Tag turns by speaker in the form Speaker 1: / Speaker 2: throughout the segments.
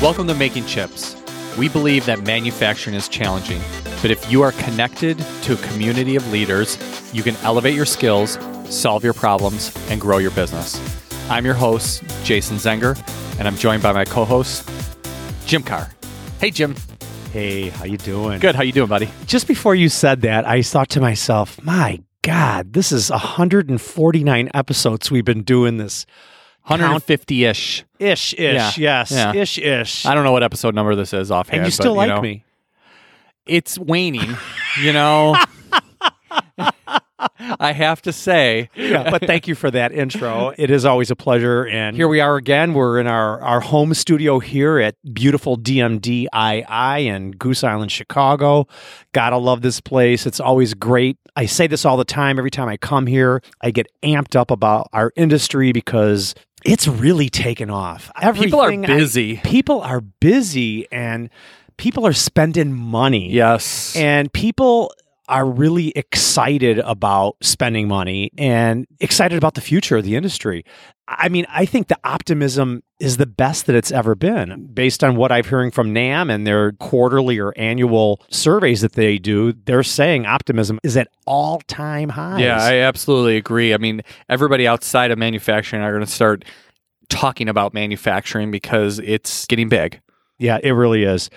Speaker 1: Welcome to Making Chips. We believe that manufacturing is challenging, but if you are connected to a community of leaders, you can elevate your skills, solve your problems, and grow your business. I'm your host, Jason Zenger, and I'm joined by my co-host, Jim Carr. Hey, Jim.
Speaker 2: Hey, how you doing?
Speaker 1: Good. How you doing, buddy?
Speaker 2: Just before you said that, I thought to myself, my God, this is 149 episodes we've been doing this.
Speaker 1: 150-ish.
Speaker 2: Ish, ish,
Speaker 1: Yeah,
Speaker 2: yes.
Speaker 1: yeah.
Speaker 2: Ish, ish.
Speaker 1: I don't know what episode number this is offhand.
Speaker 2: and you still
Speaker 1: but,
Speaker 2: like
Speaker 1: know,
Speaker 2: me.
Speaker 1: It's waning, you know. I have to say.
Speaker 2: Yeah, but thank you for that intro. It is always a pleasure. And here we are again. We're in our, our home studio here at beautiful DMDII in Goose Island, Chicago. Gotta love this place. It's always great. I say this all the time. Every time I come here, I get amped up about our industry because it's really taken off.
Speaker 1: People are
Speaker 2: Everything I-
Speaker 1: busy.
Speaker 2: people are busy and people are spending money.
Speaker 1: Yes.
Speaker 2: And people are really excited about spending money and excited about the future of the industry. I mean, I think the optimism is the best that it's ever been based on what I'm hearing from NAM and their quarterly or annual surveys that they do. They're saying optimism is at all time highs.
Speaker 1: Yeah, I absolutely agree. I mean, everybody outside of manufacturing are going to start talking about manufacturing because it's getting big.
Speaker 2: Yeah, it really is.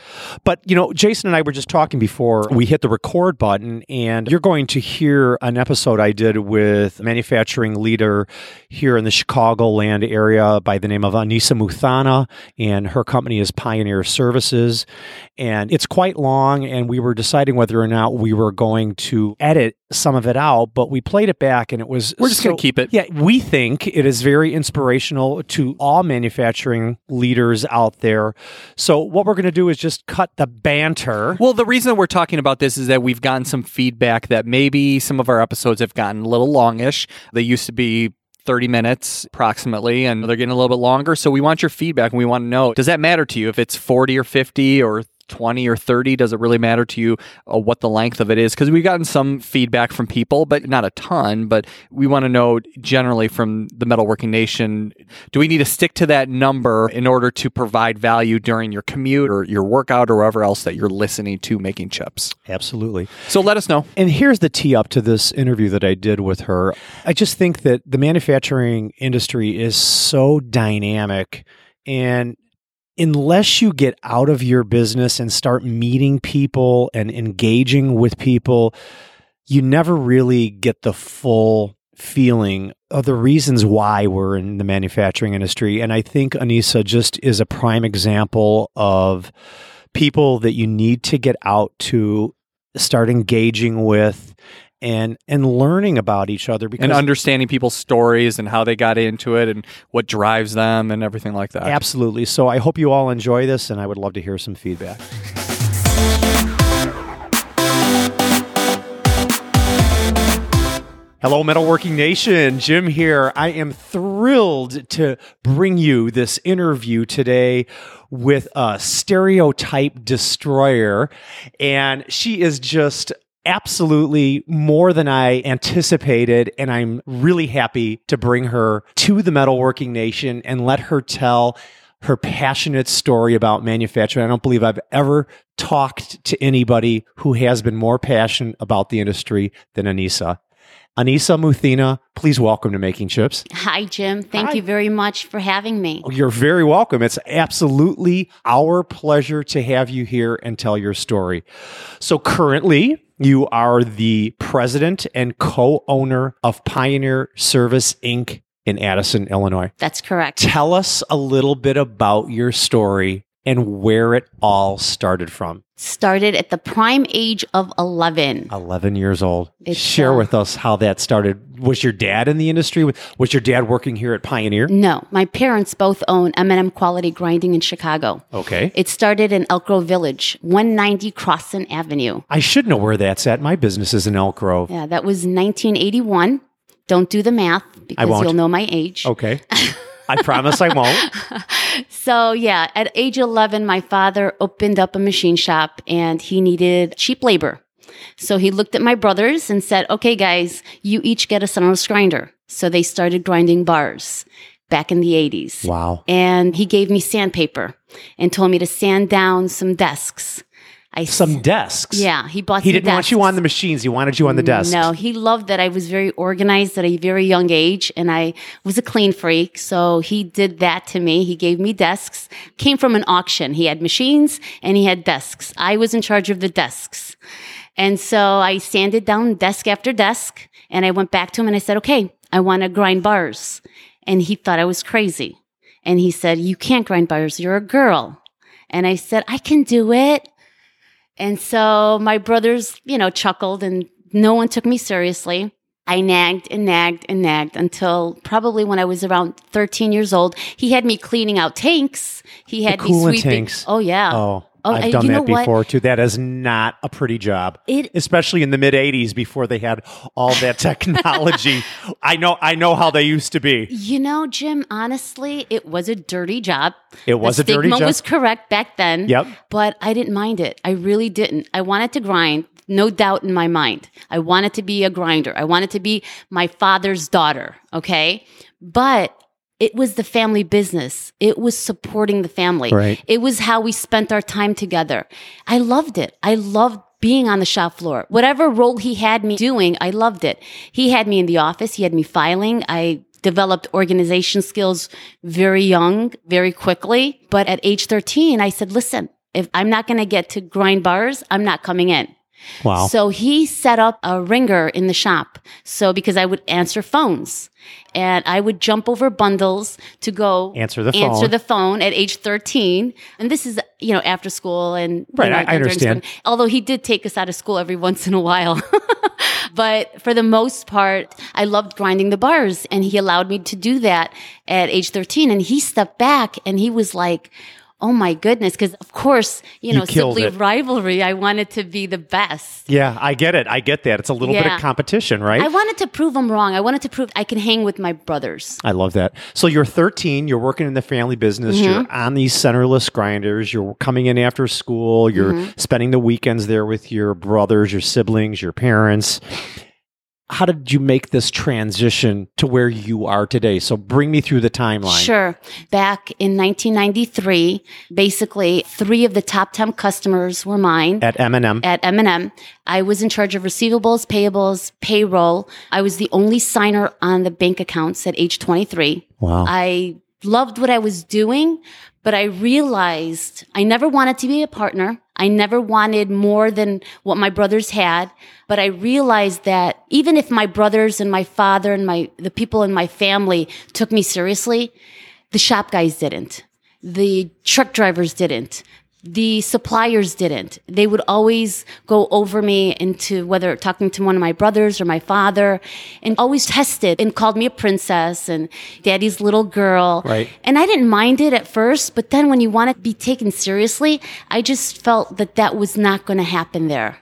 Speaker 2: But, you know, Jason and I were just talking before we hit the record button, and you're going to hear an episode I did with manufacturing leader here in the Chicagoland area by the name of Aneesa Muthana, and her company is Pioneer Services. And it's quite long, and we were deciding whether or not we were going to edit some of it out, but we played it back and it was
Speaker 1: We're just
Speaker 2: so-
Speaker 1: going to keep it.
Speaker 2: yeah, we think it is very inspirational to all manufacturing leaders out there. So, what we're going to do is just cut the banter.
Speaker 1: Well, the reason we're talking about this is that we've gotten some feedback that maybe some of our episodes have gotten a little longish. They used to be 30 minutes approximately, and they're getting a little bit longer. So we want your feedback and we want to know does that matter to you? If it's 40 or 50 or 20 or 30, does it really matter to you uh, what the length of it is? Because we've gotten some feedback from people, but not a ton. But we want to know generally from the Metalworking Nation do we need to stick to that number in order to provide value during your commute or your workout or wherever else that you're listening to making chips?
Speaker 2: Absolutely.
Speaker 1: So let us know.
Speaker 2: And here's the tee up to this interview that I did with her. I just think that the manufacturing industry is so dynamic and unless you get out of your business and start meeting people and engaging with people, you never really get the full feeling of the reasons why we're in the manufacturing industry. And I think Aneesa just is a prime example of people that you need to get out to start engaging with and and learning about each other because
Speaker 1: And understanding people's stories and how they got into it and what drives them and everything like that.
Speaker 2: absolutely so i hope you all enjoy this and i would love to hear some feedback Hello, Metalworking Nation. Jim here. I am thrilled to bring you this interview today with a stereotype destroyer. And she is just absolutely more than I anticipated. And I'm really happy to bring her to the Metalworking Nation and let her tell her passionate story about manufacturing. I don't believe I've ever talked to anybody who has been more passionate about the industry than Aneesa. Aneesa Muthana, please welcome to Making Chips.
Speaker 3: Hi, Jim. Thank
Speaker 2: Hi.
Speaker 3: you very much for having me.
Speaker 2: Oh, you're very welcome. It's absolutely our pleasure to have you here and tell your story. So, currently, you are the president and co owner of Pioneer Service Inc. in Addison, Illinois.
Speaker 3: That's correct.
Speaker 2: Tell us a little bit about your story and where it all started from.
Speaker 3: Started at the prime age of 11.
Speaker 2: 11 years old.
Speaker 3: It's,
Speaker 2: Share
Speaker 3: uh,
Speaker 2: with us how that started. Was your dad in the industry? Was your dad working here at Pioneer?
Speaker 3: No, my parents both own M&M Quality Grinding in Chicago.
Speaker 2: Okay.
Speaker 3: It started in Elk Grove Village, 190 Crossen Avenue.
Speaker 2: I should know where that's at. My business is in Elk Grove.
Speaker 3: Yeah, that was 1981. Don't do the math because you'll know my age.
Speaker 2: Okay. I promise I won't.
Speaker 3: So, yeah, at age 11, my father opened up a machine shop and he needed cheap labor. So he looked at my brothers and said, okay, guys, you each get a centerless grinder. So they started grinding bars. back in the 80s.
Speaker 2: Wow.
Speaker 3: And he gave me sandpaper and told me to sand down some desks. I
Speaker 2: Some desks.
Speaker 3: yeah, he bought.
Speaker 2: He didn't want you on the machines. He wanted you on the desks.
Speaker 3: No, he loved that I was very organized at a very young age and I was a clean freak. So he did that to me. He gave me desks. Came from an auction. He had machines and he had desks. I was in charge of the desks. And so I sanded down desk after desk and I went back to him and I said, okay, I want to grind bars. And he thought I was crazy. And he said, you can't grind bars. You're a girl. And I said, I can do it. And so my brothers, you know, chuckled and no one took me seriously. I nagged and nagged and nagged until probably when I was around 13 years old. He had me cleaning out tanks. He had me sweeping.
Speaker 2: tanks.
Speaker 3: Oh yeah.
Speaker 2: Oh,
Speaker 3: Oh,
Speaker 2: I've done that
Speaker 3: what?
Speaker 2: before too. That is not a pretty job.
Speaker 3: It-
Speaker 2: especially in the mid '80s before they had all that technology. I know, I know how they used to be.
Speaker 3: You know, Jim, honestly, it was a dirty job.
Speaker 2: It was
Speaker 3: the
Speaker 2: a dirty
Speaker 3: stigma
Speaker 2: job.
Speaker 3: was correct back then.
Speaker 2: Yep.
Speaker 3: But I didn't mind it. I really didn't. I wanted to grind, no doubt in my mind. I wanted to be a grinder. I wanted to be my father's daughter. Okay. But it was the family business. It was supporting the family.
Speaker 2: Right.
Speaker 3: It was how we spent our time together. I loved it. I loved being on the shop floor. Whatever role he had me doing, I loved it. He had me in the office. He had me filing. I developed organization skills very young, very quickly. But at age 13, I said, listen, if I'm not going to get to grind bars, I'm not coming in.
Speaker 2: Wow.
Speaker 3: So he set up a ringer in the shop. So because I would answer phones and I would jump over bundles to go
Speaker 2: Answer the
Speaker 3: answer
Speaker 2: phone.
Speaker 3: the phone at age 13. And this is, you know, after school and you
Speaker 2: Right,
Speaker 3: know,
Speaker 2: I understand.
Speaker 3: school. Although he did take us out of school every once in a while. but for the most part, I loved grinding the bars and he allowed me to do that at age 13. And he stepped back and he was like, Oh my goodness. Cause of course, you know, simply
Speaker 2: it.
Speaker 3: rivalry. I wanted to be the best.
Speaker 2: yeah, I get it. I get that. It's a little bit of competition, right?
Speaker 3: I wanted to prove him wrong. I wanted to prove I can hang with my brothers.
Speaker 2: I love that. So you're 13, you're working in the family business,
Speaker 3: Mm-hmm.
Speaker 2: you're on these centerless grinders, you're coming in after school, you're
Speaker 3: Mm-hmm.
Speaker 2: spending the weekends there with your brothers, your siblings, your parents. How did you make this transition to where you are today? So bring me through the timeline.
Speaker 3: Sure. Back in 1993, basically three of the top 10 customers were mine.
Speaker 2: At M&M.
Speaker 3: at M&M. I was in charge of receivables, payables, payroll. I was the only signer on the bank accounts at age 23.
Speaker 2: Wow.
Speaker 3: I loved what I was doing, but I realized I never wanted to be a partner. I never wanted more than what my brothers had, but I realized that even if my brothers and my father and my the people in my family took me seriously, the shop guys didn't. The truck drivers didn't. The suppliers didn't. They would always go over me into whether talking to one of my brothers or my father and always tested and called me a princess and daddy's little girl.
Speaker 2: Right.
Speaker 3: And I didn't mind it at first, but then when you want to be taken seriously, I just felt that that was not going to happen there.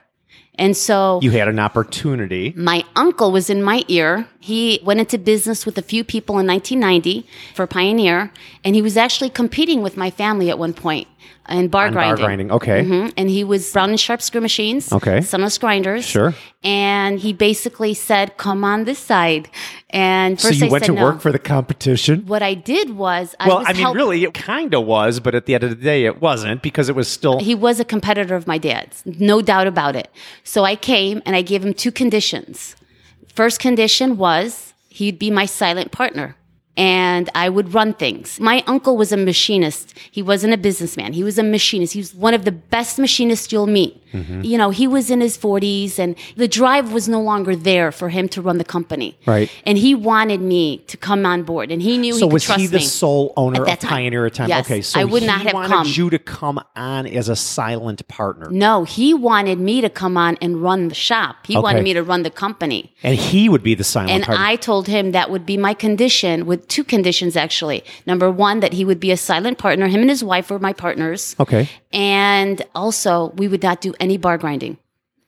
Speaker 3: And so
Speaker 2: you had an opportunity.
Speaker 3: my uncle was in my ear. He went into business with a few people in 1990 for Pioneer, and he was actually competing with my family at one point in bar
Speaker 2: On bar
Speaker 3: grinding.
Speaker 2: grinding. Okay.
Speaker 3: Mhm. And he was Brown and Sharpe screw machines,
Speaker 2: Okay.
Speaker 3: centerless grinders.
Speaker 2: Sure.
Speaker 3: And he basically said, "Come on this side." And
Speaker 2: So you
Speaker 3: I
Speaker 2: went
Speaker 3: said
Speaker 2: to
Speaker 3: no.
Speaker 2: work for the competition?
Speaker 3: What I did was, I
Speaker 2: Well,
Speaker 3: was
Speaker 2: I mean,
Speaker 3: help-
Speaker 2: really, it kind of was, but at the end of the day, it wasn't because it was still.
Speaker 3: he was a competitor of my dad's, no doubt about it. So I came and I gave him two conditions. First condition was he'd be my silent partner and I would run things. My uncle was a machinist. He wasn't a businessman. He was a machinist. He was one of the best machinists you'll meet.
Speaker 2: Mm-hmm.
Speaker 3: You know, he was in his 40s and the drive was no longer there for him to run the company.
Speaker 2: Right.
Speaker 3: And he wanted me to come on board and he knew
Speaker 2: so
Speaker 3: he could
Speaker 2: was he the sole owner of. Pioneer at time?
Speaker 3: Yes.
Speaker 2: Okay, so
Speaker 3: I would not have
Speaker 2: wanted
Speaker 3: come.
Speaker 2: you to come on as a silent partner,
Speaker 3: No, he wanted me to come on and run the shop. He
Speaker 2: Okay.
Speaker 3: wanted me to run the company.
Speaker 2: and he would be the silent partner.
Speaker 3: And
Speaker 2: partner.
Speaker 3: I told him that would be my condition with two conditions actually. Number one, that he would be a silent partner. Him and his wife were my partners.
Speaker 2: okay,
Speaker 3: And also, we would not do any bar grinding.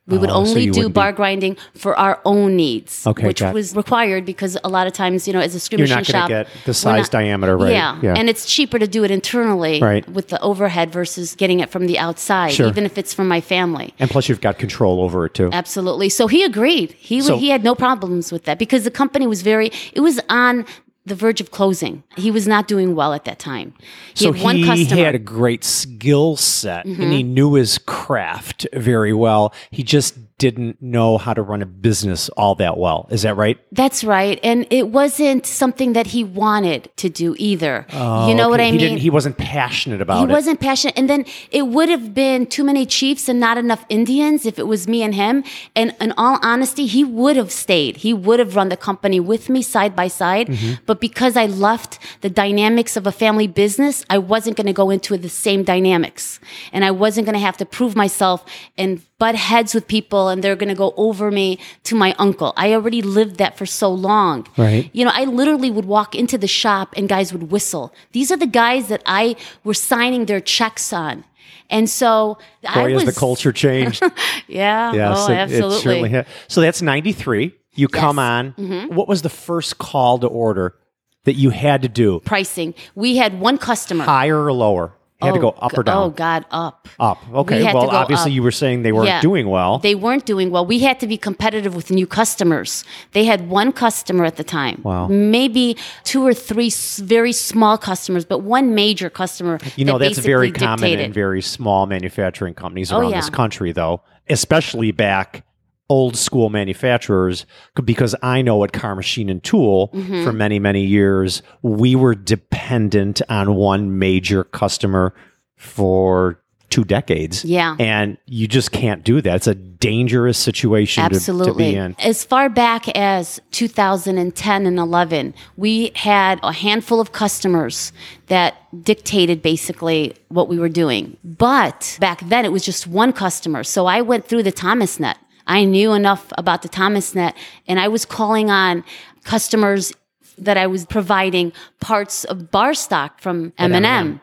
Speaker 3: We would
Speaker 2: Oh, so
Speaker 3: only
Speaker 2: you
Speaker 3: do
Speaker 2: wouldn't be-
Speaker 3: bar grinding for our own needs,
Speaker 2: Okay,
Speaker 3: which was required because a lot of times, you know, as a screw
Speaker 2: you're not going
Speaker 3: shop,
Speaker 2: to get the size
Speaker 3: not-
Speaker 2: diameter right.
Speaker 3: Yeah. and it's cheaper to do it internally
Speaker 2: Right.
Speaker 3: with the overhead versus getting it from the outside,
Speaker 2: Sure.
Speaker 3: even if it's from my family.
Speaker 2: and plus you've got control over it too.
Speaker 3: Absolutely. So he agreed. He
Speaker 2: So-
Speaker 3: he had no problems with that because the company was very. It was on the verge of closing. He was not doing well at that time. He
Speaker 2: so
Speaker 3: had one
Speaker 2: he
Speaker 3: customer. Mm-hmm.
Speaker 2: had a great skill set and he knew his craft very well. He just didn't know how to run a business all that well. Is that right?
Speaker 3: That's right. And it wasn't something that he wanted to do either. you know what I
Speaker 2: he
Speaker 3: mean?
Speaker 2: Didn't, he wasn't passionate about
Speaker 3: he
Speaker 2: it.
Speaker 3: wasn't passionate. And then it would have been too many chiefs and not enough Indians if it was me and him. And in all honesty, he would have stayed. He would have run the company with me side by side.
Speaker 2: Mm-hmm.
Speaker 3: But because I left the dynamics of a family business, I wasn't going to go into the same dynamics. And I wasn't going to have to prove myself and butt heads with people and they're going to go over me to my uncle. I already lived that for so long.
Speaker 2: Right.
Speaker 3: You know, I literally would walk into the shop and guys would whistle. These are the guys that I were signing their checks on. And so I
Speaker 2: Boy,
Speaker 3: was
Speaker 2: has the culture changed.
Speaker 3: Yeah.
Speaker 2: Yes,
Speaker 3: oh,
Speaker 2: it- it,
Speaker 3: absolutely.
Speaker 2: certainly has. So that's 93. You come on.
Speaker 3: Mm-hmm.
Speaker 2: What was the first call to order that you had to do?
Speaker 3: Pricing. We had one customer.
Speaker 2: Higher or lower? You had to
Speaker 3: Oh,
Speaker 2: go up or oh, down?
Speaker 3: Oh God, up.
Speaker 2: Up. Okay.
Speaker 3: We
Speaker 2: Well, obviously
Speaker 3: up.
Speaker 2: you were saying they weren't
Speaker 3: Yeah.
Speaker 2: doing well.
Speaker 3: They weren't doing well. We had to be competitive with new customers. They had one customer at the time.
Speaker 2: Wow.
Speaker 3: Maybe two or three very small customers, but one major customer.
Speaker 2: you know,
Speaker 3: that
Speaker 2: that's very common
Speaker 3: dictated.
Speaker 2: in very small manufacturing companies
Speaker 3: Oh,
Speaker 2: around
Speaker 3: yeah.
Speaker 2: this country, though, especially back old school manufacturers because I know at Carr Machine and Tool
Speaker 3: Mm-hmm.
Speaker 2: for many, many years, we were dependent on one major customer for two decades.
Speaker 3: Yeah.
Speaker 2: And you just can't do that. It's a dangerous situation to, to be in.
Speaker 3: As far back as 2010 and 11, we had a handful of customers that dictated basically what we were doing. But back then it was just one customer. So I went through the ThomasNet. I knew enough about the ThomasNet and I was calling on customers that I was providing parts of bar stock from M&M.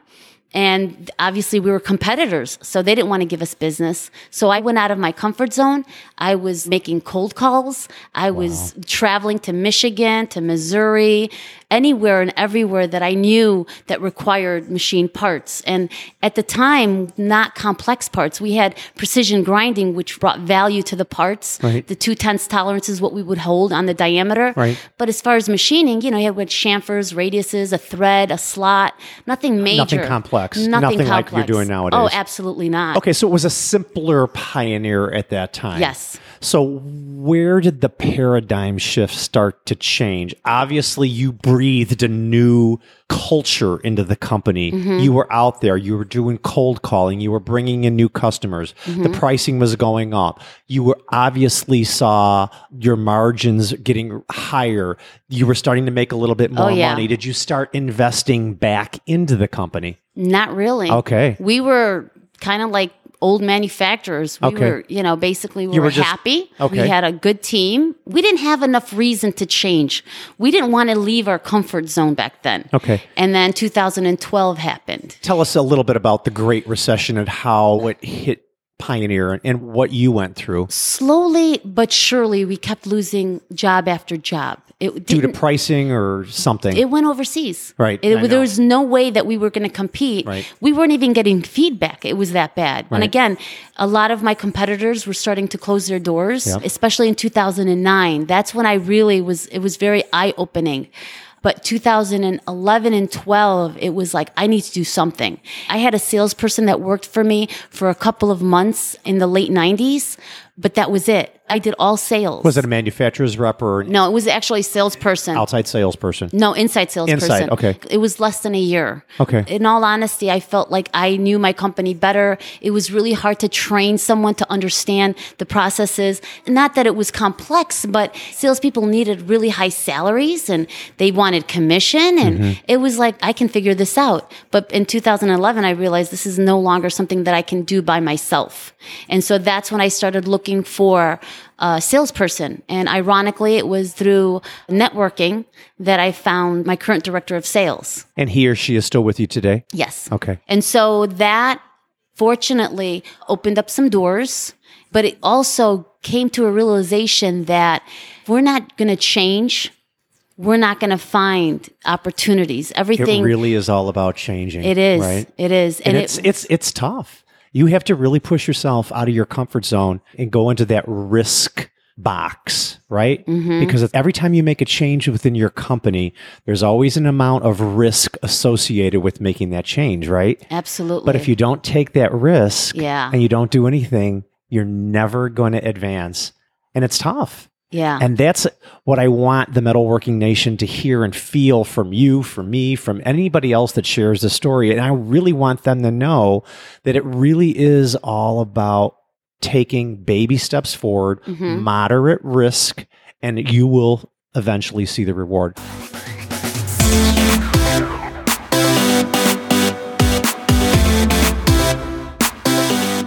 Speaker 3: And obviously, we were competitors, so they didn't want to give us business. So I went out of my comfort zone. I was making cold calls. I was traveling to Michigan, to Missouri, anywhere and everywhere that I knew that required machine parts. And at the time, not complex parts. We had precision grinding, which brought value to the parts.
Speaker 2: Right.
Speaker 3: The two tenths tolerance is what we would hold on the diameter.
Speaker 2: Right.
Speaker 3: But as far as machining, you know, you had chamfers, radiuses, a thread, a slot, nothing major.
Speaker 2: Nothing complex.
Speaker 3: Nothing,
Speaker 2: Nothing like you're doing nowadays.
Speaker 3: Oh, absolutely not.
Speaker 2: Okay, so it was a simpler pioneer at that time.
Speaker 3: Yes.
Speaker 2: So where did the paradigm shift start to change? Obviously, you breathed a new culture into the company.
Speaker 3: Mm-hmm.
Speaker 2: You were out there, you were doing cold calling, you were bringing in new customers.
Speaker 3: Mm-hmm.
Speaker 2: The pricing was going up. You were obviously saw your margins getting higher. You were starting to make a little bit more
Speaker 3: Oh, yeah.
Speaker 2: money. Did you start investing back into the company?
Speaker 3: Not really.
Speaker 2: Okay.
Speaker 3: We were kind of like old manufacturers. We
Speaker 2: Okay.
Speaker 3: were, you know, basically we
Speaker 2: You
Speaker 3: were,
Speaker 2: were just-
Speaker 3: happy.
Speaker 2: okay.
Speaker 3: We had a good team. We didn't have enough reason to change. We didn't want to leave our comfort zone back then.
Speaker 2: Okay.
Speaker 3: And then 2012 happened.
Speaker 2: Tell us a little bit about the Great Recession and how it hit Pioneer and, and what you went through
Speaker 3: Slowly but surely, we kept losing job after job. It
Speaker 2: due to pricing or something.
Speaker 3: it went overseas.
Speaker 2: Right,
Speaker 3: It, there was no way that we were going to compete.
Speaker 2: Right.
Speaker 3: We weren't even getting feedback. It was that bad. And again, a lot of my competitors were starting to close their doors,
Speaker 2: Yep.
Speaker 3: especially in 2009. That's when I really was, it was very eye opening. But 2011 and 12, it was like, I need to do something. I had a salesperson that worked for me for a couple of months in the late 90s, but that was it. I did all sales.
Speaker 2: was it a manufacturer's rep or
Speaker 3: No, it was actually a salesperson.
Speaker 2: outside salesperson?
Speaker 3: No, inside salesperson.
Speaker 2: Inside, okay.
Speaker 3: It was less than a year.
Speaker 2: Okay.
Speaker 3: In all honesty, I felt like I knew my company better. It was really hard to train someone to understand the processes. Not that it was complex, but salespeople needed really high salaries and they wanted commission. And
Speaker 2: Mm-hmm.
Speaker 3: it was like, I can figure this out. But in 2011, I realized this is no longer something that I can do by myself. And so that's when I started looking for a salesperson. And ironically, it was through networking that I found my current director of sales.
Speaker 2: And he or she is still with you today?
Speaker 3: Yes.
Speaker 2: Okay.
Speaker 3: And so that fortunately opened up some doors, but it also came to a realization that we're not going to change. We're not going to find opportunities.
Speaker 2: It
Speaker 3: Everything
Speaker 2: really is all about changing.
Speaker 3: it is.
Speaker 2: Right.
Speaker 3: It is.
Speaker 2: And,
Speaker 3: it-
Speaker 2: it's it's it's tough. You have to really push yourself out of your comfort zone and go into that risk box, right?
Speaker 3: Mhm.
Speaker 2: Because every time you make a change within your company, there's always an amount of risk associated with making that change, right?
Speaker 3: Absolutely.
Speaker 2: But if you don't take that risk
Speaker 3: Yeah.
Speaker 2: and you don't do anything, you're never going to advance. And it's tough.
Speaker 3: Yeah.
Speaker 2: And that's what I want the metalworking nation to hear and feel from you, from me, from anybody else that shares the story. And I really want them to know that it really is all about taking baby steps forward,
Speaker 3: Mhm.
Speaker 2: moderate risk, and you will eventually see the reward.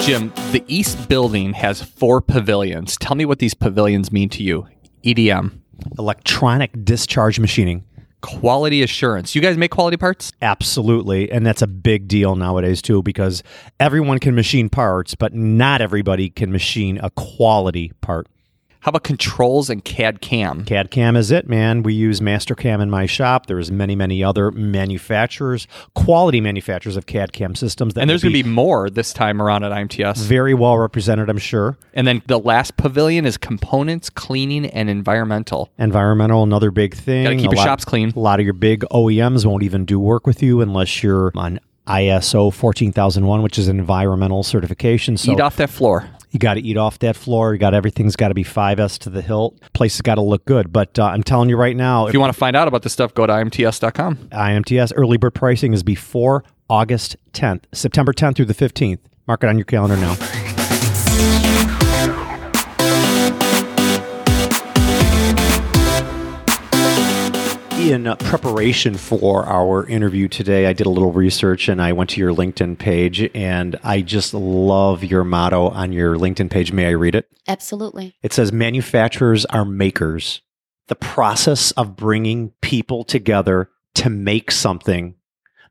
Speaker 1: Jim, the East building has four pavilions. Tell me what these pavilions mean to you. EDM,
Speaker 2: Electronic discharge machining.
Speaker 1: quality assurance. You guys make quality parts?
Speaker 2: Absolutely. And that's a big deal nowadays, too, because everyone can machine parts, but not everybody can machine a quality part.
Speaker 1: How about controls and CAD CAM?
Speaker 2: CAD CAM is it, man. We use Mastercam in my shop. There's many, many other manufacturers, quality manufacturers of CAD CAM systems. That
Speaker 1: And there's going to be more this time around at IMTS.
Speaker 2: very well represented, I'm sure.
Speaker 1: And then the last pavilion is components, cleaning, and environmental.
Speaker 2: Environmental, another big thing.
Speaker 1: Got to keep
Speaker 2: a
Speaker 1: your
Speaker 2: lot,
Speaker 1: shops clean.
Speaker 2: A lot of your big OEMs won't even do work with you unless you're on ISO 14001, which is an environmental certification. So
Speaker 1: Eat off that floor.
Speaker 2: You got to eat off that floor. You got everything's got to be 5S to the hilt. Place has got to look good. But uh, I'm telling you right now,
Speaker 1: If you want to find out about this stuff, go to imts.com.
Speaker 2: IMTS early bird pricing is before August 10th, September 10th through the 15th. Mark it on your calendar now. In uh, preparation for our interview today, I did a little research and I went to your LinkedIn page and I just love your motto on your LinkedIn page. May I read it?
Speaker 3: Absolutely.
Speaker 2: It says manufacturers are makers. The process of bringing people together to make something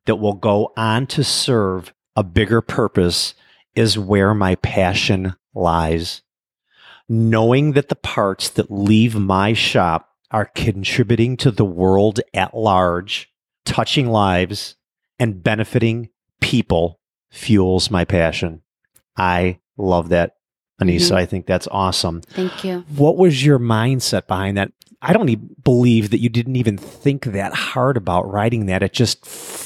Speaker 2: that will go on to serve a bigger purpose is where my passion lies. Knowing that the parts that leave my shop are contributing to the world at large, touching lives, and benefiting people fuels my passion. I love that, Aneesa.
Speaker 3: Mhm.
Speaker 2: I think that's awesome.
Speaker 3: Thank you.
Speaker 2: What was your mindset behind that? I don't even believe that you didn't even think that hard about writing that. It just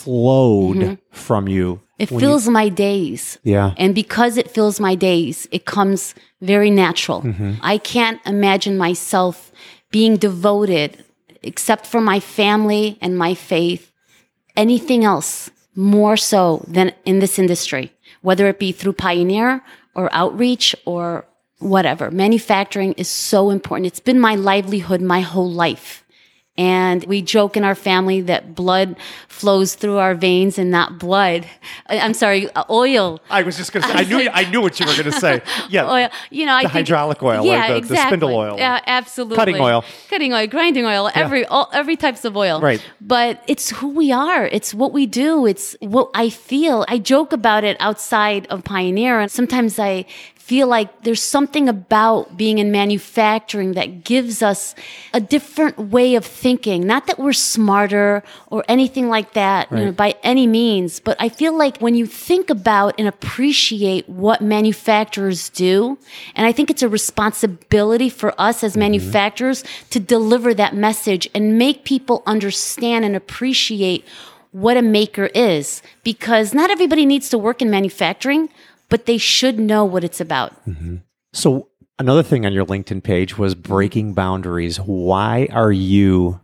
Speaker 2: flowed
Speaker 3: Mhm.
Speaker 2: from you.
Speaker 3: It
Speaker 2: when you-
Speaker 3: fills my days.
Speaker 2: yeah.
Speaker 3: And because it fills my days, it comes very natural.
Speaker 2: Mm-hmm.
Speaker 3: I can't imagine myself being devoted, except for my family and my faith, anything else more so than in this industry, whether it be through Pioneer or outreach or whatever. Manufacturing is so important. It's been my livelihood my whole life. And we joke in our family that blood flows through our veins and not blood. I'm sorry, oil.
Speaker 2: I was just going to say, I knew, I knew what you were going to say. Yeah.
Speaker 3: oil. You know, I
Speaker 2: The
Speaker 3: think-
Speaker 2: hydraulic oil,
Speaker 3: yeah,
Speaker 2: like the- the spindle oil.
Speaker 3: Yeah, absolutely.
Speaker 2: Cutting oil.
Speaker 3: cutting oil, grinding oil, every all, every types of oil.
Speaker 2: Right.
Speaker 3: But it's who we are. It's what we do. It's what I feel. I joke about it outside of Pioneer, and sometimes I feel like there's something about being in manufacturing that gives us a different way of thinking. Not that we're smarter or anything like that, you know, by any means, but I feel like when you think about and appreciate what manufacturers do, and I think it's a responsibility for us as mm-hmm. manufacturers to deliver that message and make people understand and appreciate what a maker is because not everybody needs to work in manufacturing, but they should know what it's about. Mm-hmm.
Speaker 2: So, another thing on your LinkedIn page was breaking boundaries. Why are you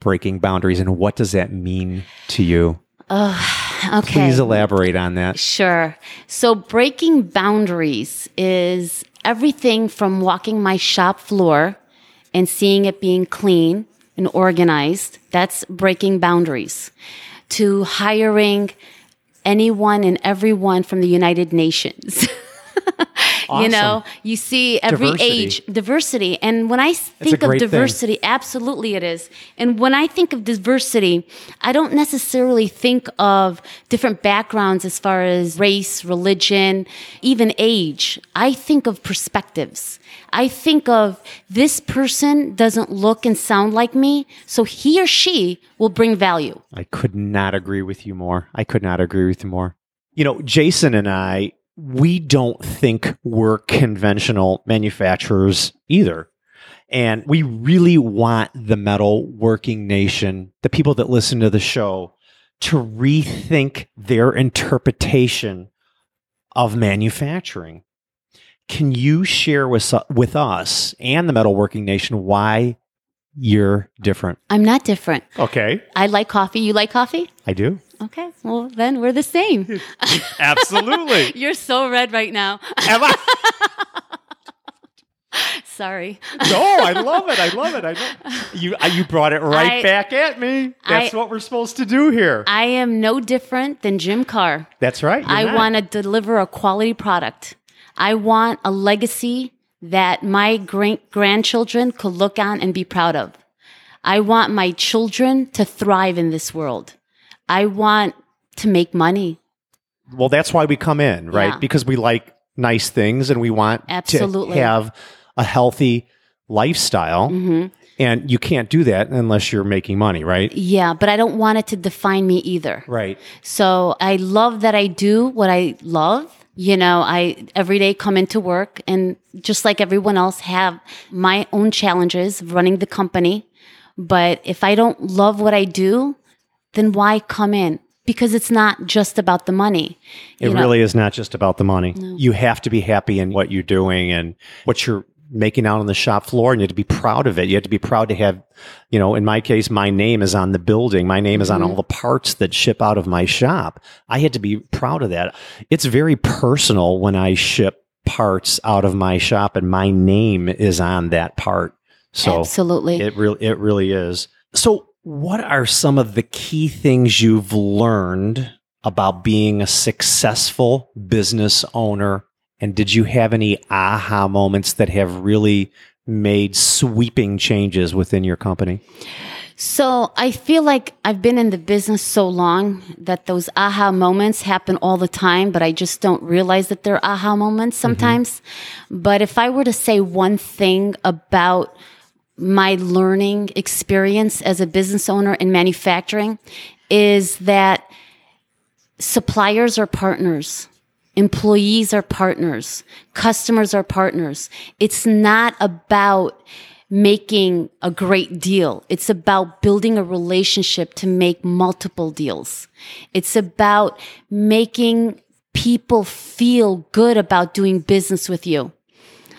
Speaker 2: breaking boundaries and what does that mean to you?
Speaker 3: Okay.
Speaker 2: Please elaborate on that.
Speaker 3: Sure. So breaking boundaries is everything from walking my shop floor and seeing it being clean and organized. That's breaking boundaries. To hiring anyone and everyone from the United Nations. You know, you see every
Speaker 2: Diversity.
Speaker 3: age diversity. And when I think of
Speaker 2: great thing.
Speaker 3: diversity, absolutely it is. And when I think of diversity, I don't necessarily think of different backgrounds as far as race, religion, even age. I think of perspectives. I think of this person doesn't look and sound like me, so he or she will bring value.
Speaker 2: I could not agree with you more. I could not agree with you more. You know, Jason and I, we don't think we're conventional manufacturers either. And we really want the metal working nation, the people that listen to the show, to rethink their interpretation of manufacturing. Can you share with, with us and the metalworking nation why you're different?
Speaker 3: I'm not different.
Speaker 2: Okay.
Speaker 3: I like coffee. You like coffee?
Speaker 2: I do.
Speaker 3: Okay. Well, then we're the same.
Speaker 2: Absolutely.
Speaker 3: You're so red right now.
Speaker 2: Am I?
Speaker 3: Sorry.
Speaker 2: No, I love it. I love it. I love you. uh, You brought it right
Speaker 3: I-
Speaker 2: back at me. That's
Speaker 3: I-
Speaker 2: what we're supposed to do here.
Speaker 3: I am no different than Jim Carr.
Speaker 2: That's right.
Speaker 3: I want to deliver a quality product. I want a legacy that my great grandchildren could look on and be proud of. I want my children to thrive in this world. I want to make money.
Speaker 2: Well, that's why we come in, right?
Speaker 3: Yeah.
Speaker 2: Because we like nice things and we want
Speaker 3: Absolutely.
Speaker 2: to have a healthy lifestyle.
Speaker 3: hmm
Speaker 2: And you can't do that unless you're making money, right?
Speaker 3: Yeah, but I don't want it to define me either.
Speaker 2: Right.
Speaker 3: So I love that I do what I love. You know, I every day come into work and just like everyone else have my own challenges running the company. But if I don't love what I do, then why come in? Because it's not just about the money.
Speaker 2: It
Speaker 3: know,
Speaker 2: really is not just about the money. You have to be happy in what you're doing and what you're making out on the shop floor, and you have to be proud of it. You have to be proud to have, you know, in my case, my name is on the building. My name is on
Speaker 3: Mhm.
Speaker 2: all the parts that ship out of my shop. I had to be proud of that. It's very personal when I ship parts out of my shop and my name is on that part. So
Speaker 3: absolutely.
Speaker 2: it really it really is. So what are some of the key things you've learned about being a successful business owner? And did you have any aha moments that have really made sweeping changes within your company?
Speaker 3: So I feel like I've been in the business so long that those aha moments happen all the time, but I just don't realize that they're aha moments mm-hmm. sometimes. But if I were to say one thing about my learning experience as a business owner in manufacturing is that suppliers are partners. Employees are partners. Customers are partners. It's not about making a great deal. It's about building a relationship to make multiple deals. It's about making people feel good about doing business with you.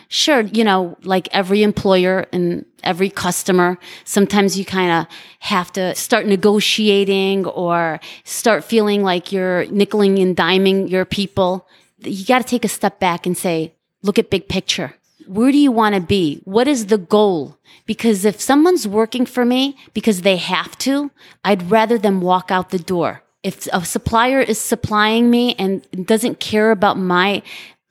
Speaker 3: Sure, you know, like every employer and every customer, sometimes you kind of have to start negotiating or start feeling like you're nickeling and diming your people. You got to take a step back and say, look at big picture. Where do you want to be? What is the goal? Because if someone's working for me because they have to, I'd rather them walk out the door. If a supplier is supplying me and doesn't care about my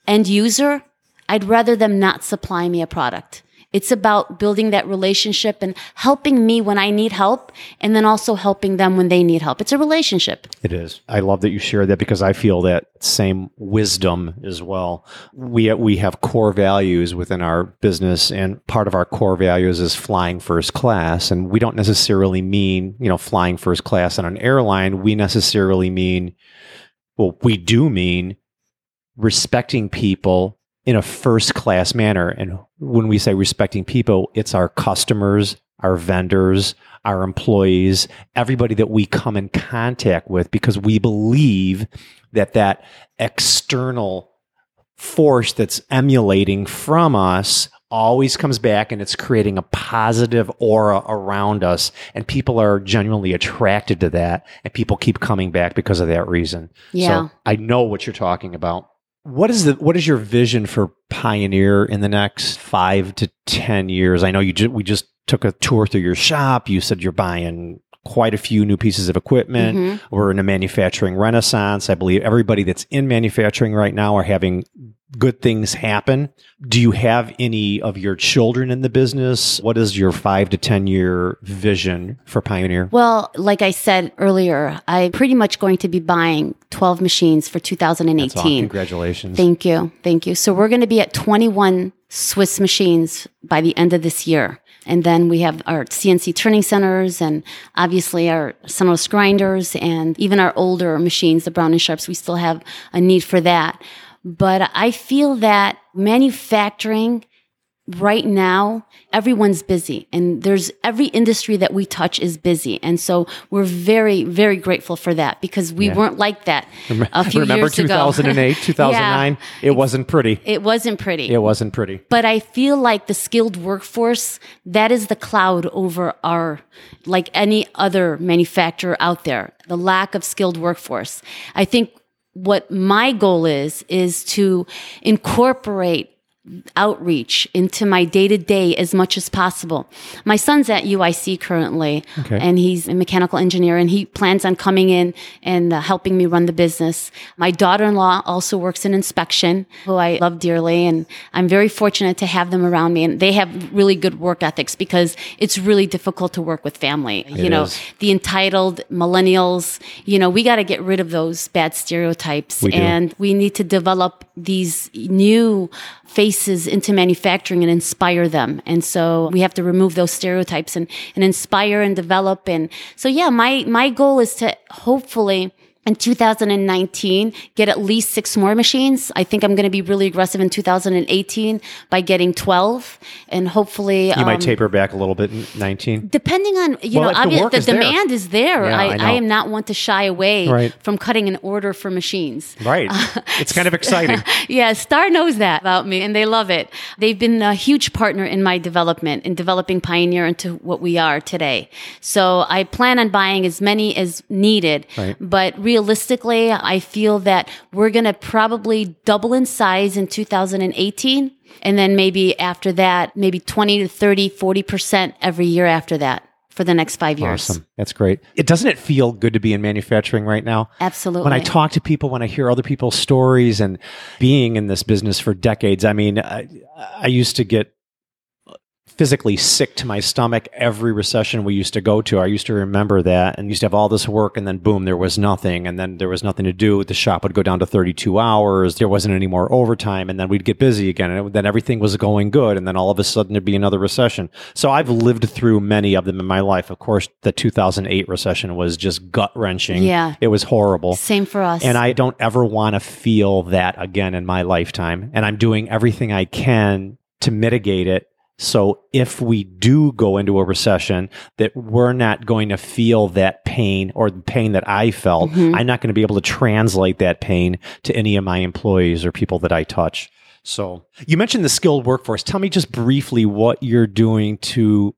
Speaker 3: end user, I'd rather them not supply me a product. It's about building that relationship and helping me when I need help and then also helping them when they need help. It's a relationship.
Speaker 2: It is. I love that you shared that because I feel that same wisdom as well. We we have core values within our business, and part of our core values is flying first class. And we don't necessarily mean you know flying first class on an airline. We necessarily mean, well, we do mean respecting people in a first class manner. And when we say respecting people, it's our customers, our vendors, our employees, everybody that we come in contact with, because we believe that that external force that's emulating from us always comes back and it's creating a positive aura around us and people are genuinely attracted to that and people keep coming back because of that reason
Speaker 3: Yeah.
Speaker 2: so i know what you're talking about what is the what is your vision for pioneer in the next five to ten years? I know you ju- we just took a tour through your shop. You said you're buying quite a few new pieces of equipment
Speaker 3: Mhm.
Speaker 2: we're in a manufacturing renaissance i believe everybody that's in manufacturing right now are having good things happen do you have any of your children in the business what is your five to ten year vision for pioneer
Speaker 3: Well, like I said earlier, I'm pretty much going to be buying 12 machines for
Speaker 2: That's awesome.
Speaker 3: 2018.
Speaker 2: congratulations
Speaker 3: Thank you. Thank you. So we're going to be at 21 Swiss machines by the end of this year. And then we have our CNC turning centers and obviously our centerless grinders and even our older machines, the Brown and Sharpes, we still have a need for that. But I feel that manufacturing right now everyone's busy and there's every industry that we touch is busy and so we're very very grateful for that because we
Speaker 2: Yeah.
Speaker 3: weren't like that a few
Speaker 2: Remember
Speaker 3: years ago
Speaker 2: 2008, 2009? It wasn't pretty.
Speaker 3: it wasn't pretty
Speaker 2: It wasn't pretty.
Speaker 3: but I feel like the skilled workforce, that is the cloud over our, like any other manufacturer out there, the lack of skilled workforce. I think what my goal is, is to incorporate outreach into my day to day as much as possible. My son's at UIC currently,
Speaker 2: Okay.
Speaker 3: and he's a mechanical engineer, and he plans on coming in and uh, helping me run the business. My daughter in law also works in inspection, who I love dearly, and I'm very fortunate to have them around me. And they have really good work ethics because it's really difficult to work with family. you know,
Speaker 2: is.
Speaker 3: the entitled millennials, you know, we got to get rid of those bad stereotypes
Speaker 2: We
Speaker 3: and we need to develop these new faces into manufacturing and inspire them. And so we have to remove those stereotypes and, and inspire and develop. And so, yeah, my, my goal is to hopefully in 2019 get at least six more machines. I think I'm going to be really aggressive in 2018 by getting 12 and hopefully
Speaker 2: You might
Speaker 3: um,
Speaker 2: taper back a little bit in 19.
Speaker 3: Depending on you
Speaker 2: Well,
Speaker 3: know,
Speaker 2: if the
Speaker 3: the,
Speaker 2: is
Speaker 3: demand is there.
Speaker 2: Yeah,
Speaker 3: I,
Speaker 2: I.
Speaker 3: I am not one to shy away
Speaker 2: Right.
Speaker 3: from cutting an order for machines.
Speaker 2: Right. it's kind of exciting.
Speaker 3: Yeah, Star knows that about me and they love it. They've been a huge partner in my development in developing Pioneer into what we are today. So I plan on buying as many as needed.
Speaker 2: Right.
Speaker 3: But realistically, I feel that we're going to probably double in size in 2018. And then maybe after that, maybe 20 to 30, 40% every year after that for the next five years.
Speaker 2: Awesome. That's great. It doesn't it feel good to be in manufacturing right now?
Speaker 3: Absolutely.
Speaker 2: When I talk to people, when I hear other people's stories and being in this business for decades, I mean, I, I used to get physically sick to my stomach every recession we used to go to. I used to remember that and used to have all this work and then boom, there was nothing. And then there was nothing to do. The shop would go down to 32 hours. There wasn't any more overtime. And then we'd get busy again. And then everything was going good. And then all of a sudden there'd be another recession. So I've lived through many of them in my life. Of course, the 2008 recession was just gut wrenching.
Speaker 3: Yeah.
Speaker 2: It was horrible.
Speaker 3: Same for us.
Speaker 2: And I don't ever want to feel that again in my lifetime. And I'm doing everything I can to mitigate it. So if we do go into a recession, that we're not going to feel that pain or the pain that I felt. Mm-hmm. I'm not going to be able to translate that pain to any of my employees or people that I touch. So you mentioned the skilled workforce. Tell me just briefly what you're doing to.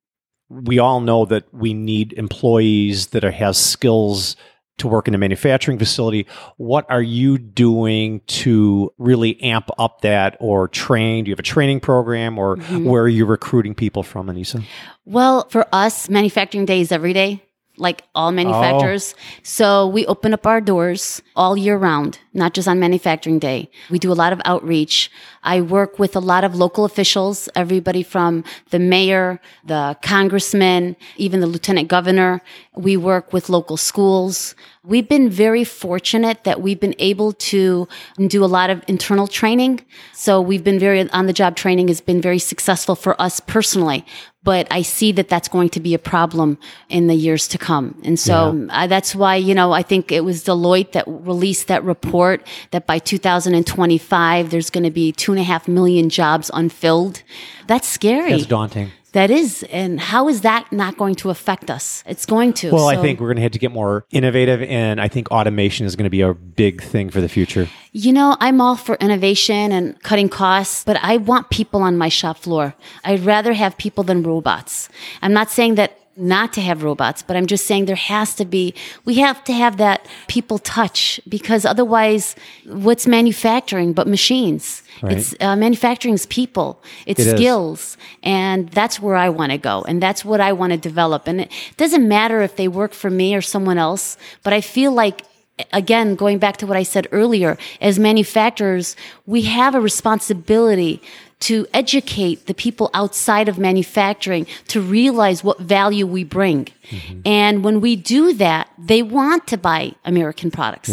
Speaker 2: We all know that we need employees that are, has skills to work in a manufacturing facility. What are you doing to really amp up that or train? Do you have a training program or mm-hmm. where are you recruiting people from, Aneesa?
Speaker 3: Well, for us, manufacturing day is every day, like all oh. manufacturers. So we open up our doors all year round, not just on manufacturing day. We do a lot of outreach. I work with a lot of local officials, everybody from the mayor, the congressman, even the lieutenant governor. We work with local schools. We've been very fortunate that we've been able to do a lot of internal training. So we've been very on the job training has been very successful for us personally. But I see that that's going to be a problem in the years to come. And so uh, that's why, you know, I think it was Deloitte that released that report that by 2025, there's going to be two and a half million jobs unfilled. That's scary.
Speaker 2: That's daunting.
Speaker 3: That is. And how is that not going to affect us? It's going to.
Speaker 2: Well, I think we're going to have to get more innovative, and I think automation is going to be a big thing for the future.
Speaker 3: You know, I'm all for innovation and cutting costs, but I want people on my shop floor. I'd rather have people than robots. I'm not saying that not to have robots, but I'm just saying there has to be, we have to have that people touch because otherwise, what's manufacturing but machines?
Speaker 2: Right.
Speaker 3: It's uh, manufacturing's people, it's
Speaker 2: It is.
Speaker 3: skills, and that's where I want to go, and that's what I want to develop. And it doesn't matter if they work for me or someone else, but I feel like again, going back to what I said earlier, as manufacturers, we have a responsibility to educate the people outside of manufacturing to realize what value we bring. Mm-hmm. And when we do that, they want to buy American products.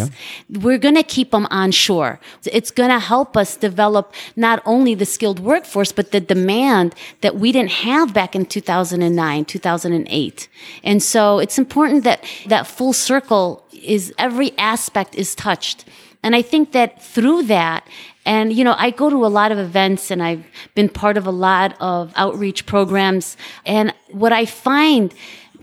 Speaker 3: We're going to keep them on shore. It's going to help us develop not only the skilled workforce, but the demand that we didn't have back in 2009, 2008. And so it's important that that full circle is every aspect is touched. And I think that through that, and you know, I go to a lot of events and I've been part of a lot of outreach programs. And what I find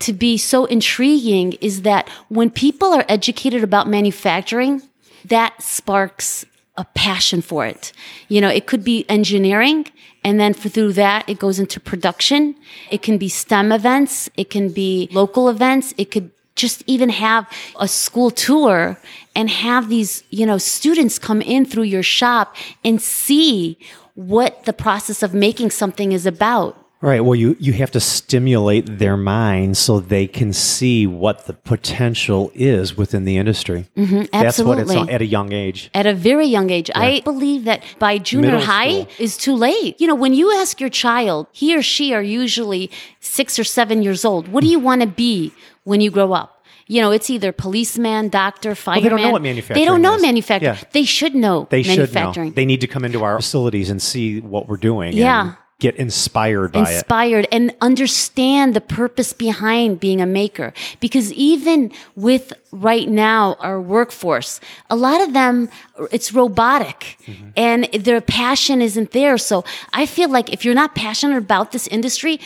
Speaker 3: to be so intriguing is that when people are educated about manufacturing, that sparks a passion for it. You know, it could be engineering and then for, through that it goes into production. It can be STEM events, it can be local events, it could just even have a school tour and have these, you know, students come in through your shop and see what the process of making something is about.
Speaker 2: Right. Well, you, you have to stimulate their minds so they can see what the potential is within the industry.
Speaker 3: Mm-hmm,
Speaker 2: That's what it's at a young age.
Speaker 3: At a very young age. I believe that by junior
Speaker 2: Middle
Speaker 3: high
Speaker 2: school.
Speaker 3: is too late. You know, when you ask your child, he or she are usually six or seven years old. What do you want to be when you grow up? You know, it's either policeman, doctor, fireman.
Speaker 2: they don't know what
Speaker 3: They don't know
Speaker 2: is.
Speaker 3: manufacturing.
Speaker 2: Yeah.
Speaker 3: They should know
Speaker 2: They should
Speaker 3: manufacturing.
Speaker 2: know. They need to come into our facilities and see what we're doing.
Speaker 3: Yeah.
Speaker 2: And get inspired by it.
Speaker 3: inspired and understand the purpose behind being a maker. Because even with right now our workforce, a lot of them, it's robotic
Speaker 2: Mm-hmm.
Speaker 3: and their passion isn't there. So I feel like if you're not passionate about this industry,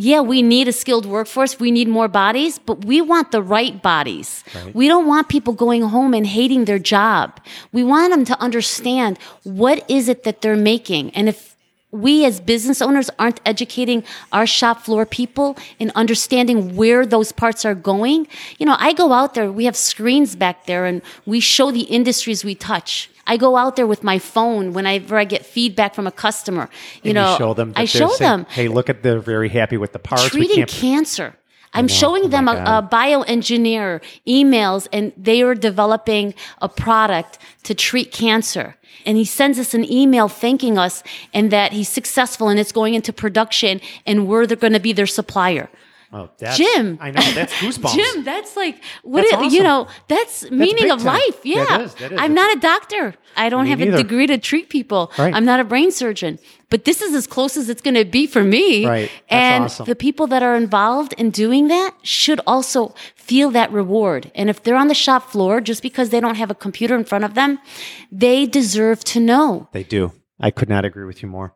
Speaker 3: yeah, we need a skilled workforce. We need more bodies, but we want the right bodies. We don't want people going home and hating their job. We want them to understand what is it that they're making. And if we as business owners aren't educating our shop floor people in understanding where those parts are going, you know, I go out there, we have screens back there and we show the industries we touch. I go out there with my phone whenever I get feedback from a customer. You
Speaker 2: And
Speaker 3: know,
Speaker 2: show them.
Speaker 3: I show
Speaker 2: saying,
Speaker 3: them
Speaker 2: Hey, look at they're very happy with the parts.
Speaker 3: Treating cancer. I'm showing
Speaker 2: Oh
Speaker 3: them a, a bioengineer emails, and they are developing a product to treat cancer. And he sends us an email thanking us and that he's successful and it's going into production, and we're going to be their supplier.
Speaker 2: Oh, that's,
Speaker 3: Jim.
Speaker 2: I know that's goosebumps.
Speaker 3: Jim, that's like what
Speaker 2: That's
Speaker 3: it, you know. That's meaning
Speaker 2: big
Speaker 3: of
Speaker 2: time.
Speaker 3: life. Yeah,
Speaker 2: That is, that is.
Speaker 3: I'm not a doctor. I don't
Speaker 2: Me
Speaker 3: have
Speaker 2: neither.
Speaker 3: a degree to treat people.
Speaker 2: Right.
Speaker 3: I'm not a brain surgeon. But this is as close as it's going to be for me.
Speaker 2: Right. That's
Speaker 3: and
Speaker 2: awesome.
Speaker 3: the people that are involved in doing that should also feel that reward. And if they're on the shop floor, just because they don't have a computer in front of them, they deserve to know.
Speaker 2: They do. I could not agree with you more.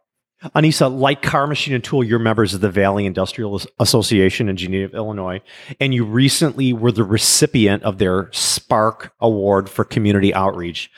Speaker 2: Aneesa, like Carr Machine and Tool, you're members of the Valley Industrial Association in Geneva, Illinois, and you recently were the recipient of their Spark Award for Community Outreach.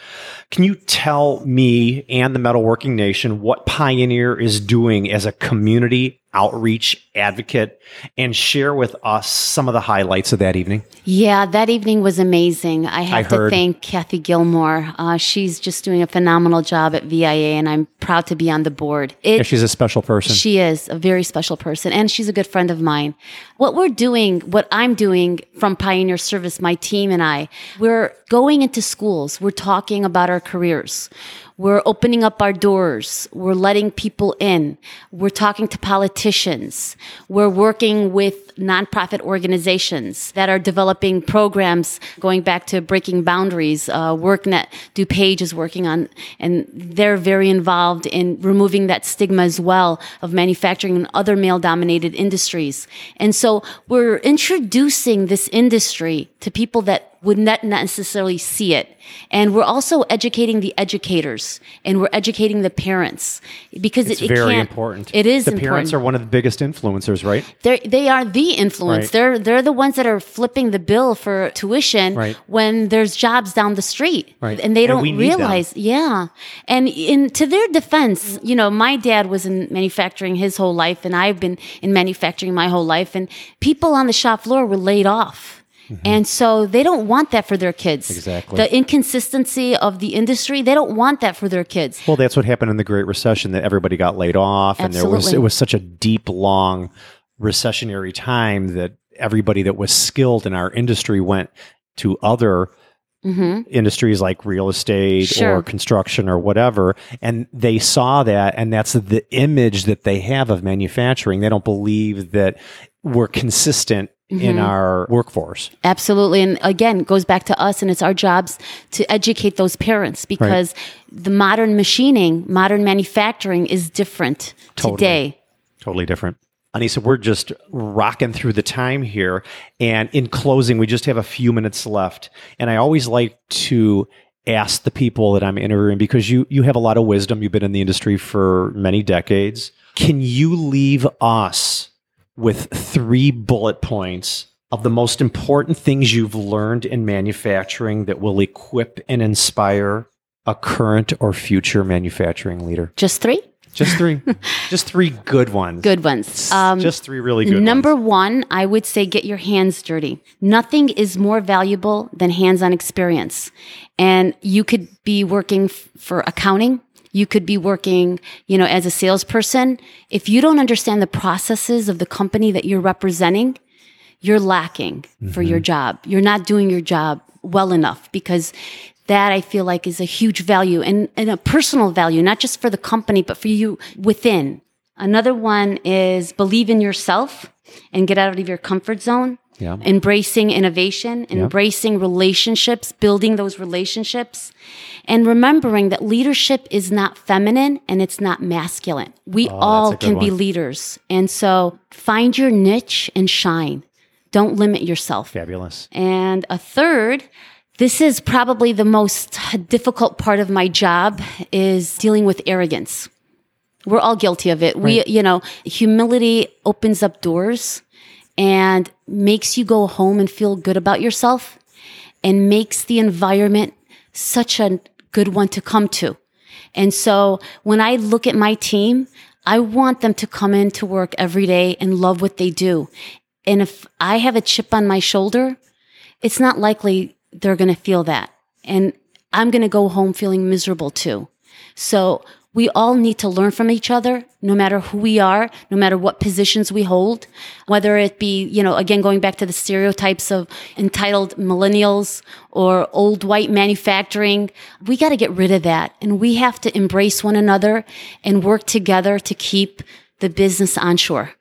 Speaker 2: Can you tell me and the Metalworking Nation what Pioneer is doing as a community outreach advocate and share with us some of the highlights of that evening?
Speaker 3: Yeah, that evening was amazing. I have
Speaker 2: I
Speaker 3: to
Speaker 2: heard.
Speaker 3: thank Kathy Gilmore. Uh, she's just doing a phenomenal job at VIA, and I'm proud to be on the board. It,
Speaker 2: Yeah, she's a special person.
Speaker 3: She is a very special person, and she's a good friend of mine. What we're doing, what I'm doing from Pioneer Service, my team and I, we're going into schools. We're talking about our careers. We're opening up our doors. We're letting people in. We're talking to politicians. We're working with nonprofit organizations that are developing programs going back to breaking boundaries. Uh, WorkNet DuPage is working on, and they're very involved in removing that stigma as well of manufacturing and other male dominated industries. And so we're introducing this industry to people that would not necessarily see it. And we're also educating the educators and we're educating the parents because
Speaker 2: it's
Speaker 3: it, it
Speaker 2: very important.
Speaker 3: It is
Speaker 2: The
Speaker 3: important.
Speaker 2: parents are one of the biggest influencers, right?
Speaker 3: They're, they are the influence.
Speaker 2: Right.
Speaker 3: They're they're the ones that are flipping the bill for tuition
Speaker 2: Right.
Speaker 3: when there's jobs down the street,
Speaker 2: Right.
Speaker 3: and they don't
Speaker 2: them.
Speaker 3: realize. Yeah, and in to their defense, you know, my dad was in manufacturing his whole life, and I've been in manufacturing my whole life, and people on the shop floor were laid off. And so they don't want that for their kids.
Speaker 2: Mm-hmm. Exactly.
Speaker 3: The inconsistency of the industry, they don't want that for their kids.
Speaker 2: Well, that's what happened in the Great Recession. That everybody got laid off, and there was it was such a deep, long recessionary time that everybody that was skilled in our industry went to other industries like real estate
Speaker 3: Mm-hmm. Sure.
Speaker 2: or construction or whatever, and they saw that, and that's the image that they have of manufacturing. They don't believe that we're consistent
Speaker 3: Mm-hmm.
Speaker 2: in our workforce.
Speaker 3: Absolutely. And again, it goes back to us, and it's our jobs to educate those parents because the modern machining, modern manufacturing is different
Speaker 2: Totally.
Speaker 3: today.
Speaker 2: Totally different. Aneesa, we're just rocking through the time here. And in closing, we just have a few minutes left. And I always like to ask the people that I'm interviewing because you you have a lot of wisdom. You've been in the industry for many decades. Can you leave us with three bullet points of the most important things you've learned in manufacturing that will equip and inspire a current or future manufacturing leader?
Speaker 3: Just three?
Speaker 2: Just three. just three good ones.
Speaker 3: Good ones. Um,
Speaker 2: just three really good ones.
Speaker 3: Number
Speaker 2: ones.
Speaker 3: one, I would say get your hands dirty. Nothing is more valuable than hands on experience. And you could be working f- for accounting. You could be working, you know, as a salesperson. If you don't understand the processes of the company that you're representing, you're lacking for your mm-hmm. job. You're not doing your job well enough because that I feel like is a huge value and, and a personal value, not just for the company, but for you within. Another one is believe in yourself and get out of your comfort zone.
Speaker 2: Yeah.
Speaker 3: Embracing innovation, embracing relationships, building those relationships, and remembering that leadership is not feminine and it's not masculine. We oh, all
Speaker 2: Oh, a good
Speaker 3: can be leaders. And so find your niche and shine. Don't limit yourself.
Speaker 2: Fabulous.
Speaker 3: And a third, this is probably the most difficult part of my job is dealing with arrogance. We're all guilty of it. We, you know, humility opens up doors and makes you go home and feel good about yourself and makes the environment such a good one to come to. And so when I look at my team, I want them to come in to work every day and love what they do. And if I have a chip on my shoulder, it's not likely they're going to feel that. And I'm going to go home feeling miserable too. So we all need to learn from each other, no matter who we are, no matter what positions we hold, whether it be, you know, again, going back to the stereotypes of entitled millennials or old white manufacturing. We got to get rid of that. And we have to embrace one another and work together to keep the business onshore.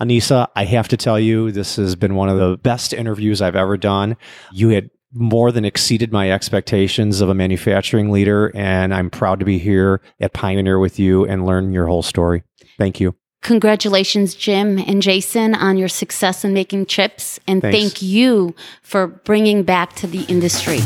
Speaker 2: Aneesa, I have to tell you, this has been one of the best interviews I've ever done. You had more than exceeded my expectations of a manufacturing leader, and I'm proud to be here at Pioneer with you and learn your whole story. Thank you.
Speaker 3: Congratulations, Jim and Jason, on your success in making chips. And
Speaker 2: Thanks.
Speaker 3: thank you for bringing back to the industry.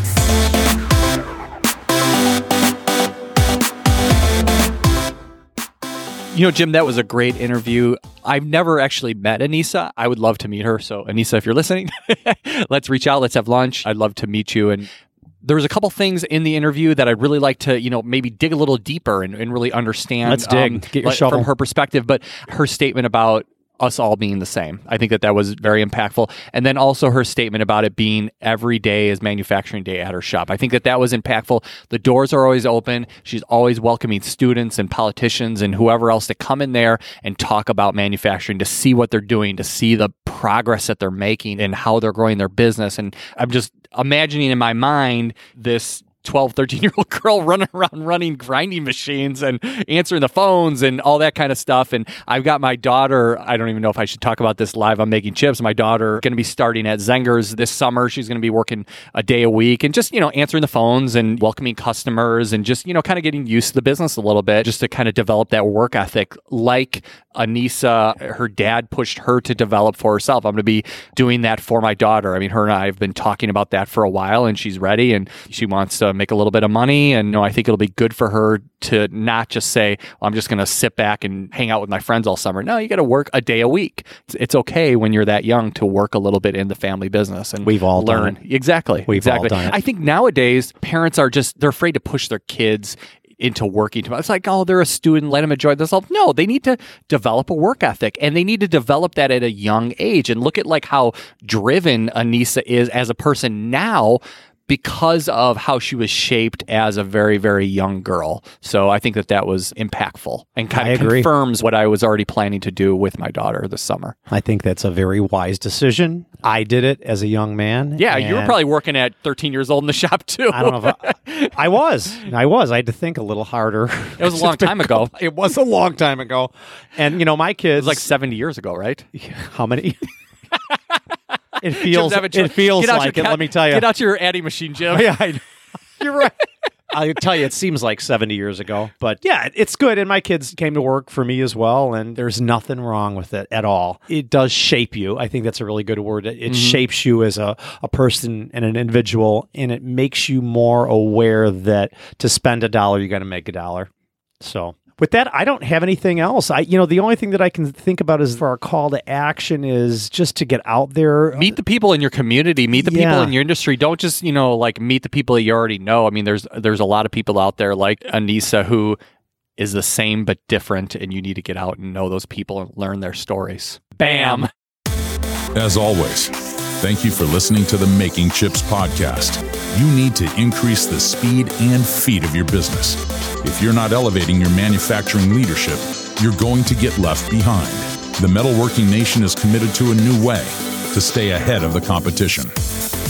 Speaker 1: You know, Jim, that was a great interview. I've never actually met Aneesa. I would love to meet her. So, Aneesa, if you're listening, let's reach out. Let's have lunch. I'd love to meet you. And there was a couple things in the interview that I'd really like to, you know, maybe dig a little deeper and, and really understand. um,
Speaker 2: Let's dig. Get your shovel.
Speaker 1: from her perspective. But her statement about us all being the same, I think that that was very impactful. And then also her statement about it being every day is manufacturing day at her shop. I think that that was impactful. The doors are always open. She's always welcoming students and politicians and whoever else to come in there and talk about manufacturing to see what they're doing, to see the progress that they're making and how they're growing their business. And I'm just imagining in my mind this 12, 13 year old girl running around running grinding machines and answering the phones and all that kind of stuff. And I've got my daughter, I don't even know if I should talk about this live. I'm making chips. My daughter going to be starting at Zenger's this summer. She's going to be working a day a week and just, you know, answering the phones and welcoming customers and just, you know, kind of getting used to the business a little bit just to kind of develop that work ethic like Aneesa, her dad pushed her to develop for herself. I'm going to be doing that for my daughter. I mean, her and I have been talking about that for a while and she's ready and she wants to make a little bit of money. And know, I think it'll be good for her to not just say, well, I'm just going to sit back and hang out with my friends all summer. No, you got to work a day a week. It's, it's okay when you're that young to work a little bit in the family business and
Speaker 2: We've all
Speaker 1: learned. Exactly.
Speaker 2: We've all done it.
Speaker 1: I think nowadays parents are just, they're afraid to push their kids into working too much. It's like, oh, they're a student, let them enjoy themselves. No, they need to develop a work ethic and they need to develop that at a young age. And look at like how driven Aneesa is as a person now because of how she was shaped as a very, very young girl. So I think that that was impactful and kind
Speaker 2: I
Speaker 1: of
Speaker 2: agree.
Speaker 1: confirms what I was already planning to do with my daughter this summer.
Speaker 2: I think that's a very wise decision. I did it as a young man.
Speaker 1: Yeah, you were probably working at 13 years old in the shop too.
Speaker 2: I don't know if I, I was. I was. I had to think a little harder.
Speaker 1: It was a long time ago.
Speaker 2: It was a long time ago. And you know, my kids
Speaker 1: It was like 70 years ago, right?
Speaker 2: how many? It feels it feels like it, let me tell you.
Speaker 1: Get out your Addy machine, Jim.
Speaker 2: yeah, I, you're right. I'll tell you, it seems like 70 years ago. But yeah, it's good. And my kids came to work for me as well. And there's nothing wrong with it at all. It does shape you. I think that's a really good word. It, it shapes you as a, a person and an individual. And it makes you more aware that to spend a dollar, you got to make a dollar. So with that, I don't have anything else. I, you know, the only thing that I can think about is for our call to action is just to get out there.
Speaker 1: meet the people in your community. Meet the people in your industry. Don't just you know like meet the people that you already know. I mean there's there's a lot of people out there like aneesa who is the same but different and you need to get out and know those people and learn their stories. Bam!
Speaker 4: As always, thank you for listening to the Making Chips podcast. You need to increase the speed and feed of your business. If you're not elevating your manufacturing leadership, you're going to get left behind. The metalworking nation is committed to a new way to stay ahead of the competition.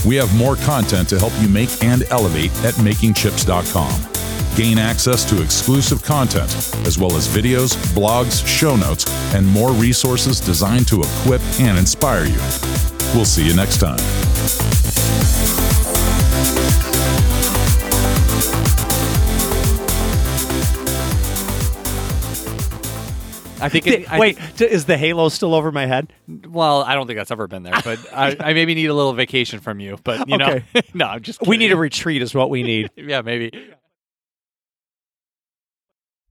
Speaker 4: We have more content to help you make and elevate at makingchips.com. Gain access to exclusive content, as well as videos, blogs, show notes, and more resources designed to equip and inspire you. We'll see you next time.
Speaker 1: I think it, I
Speaker 2: Wait,
Speaker 1: think-
Speaker 2: is the halo still over my head?
Speaker 1: well i don't think that's ever been there but I, I maybe need a little vacation from you but you know no i'm just
Speaker 2: We need a retreat, is what we need.
Speaker 1: yeah maybe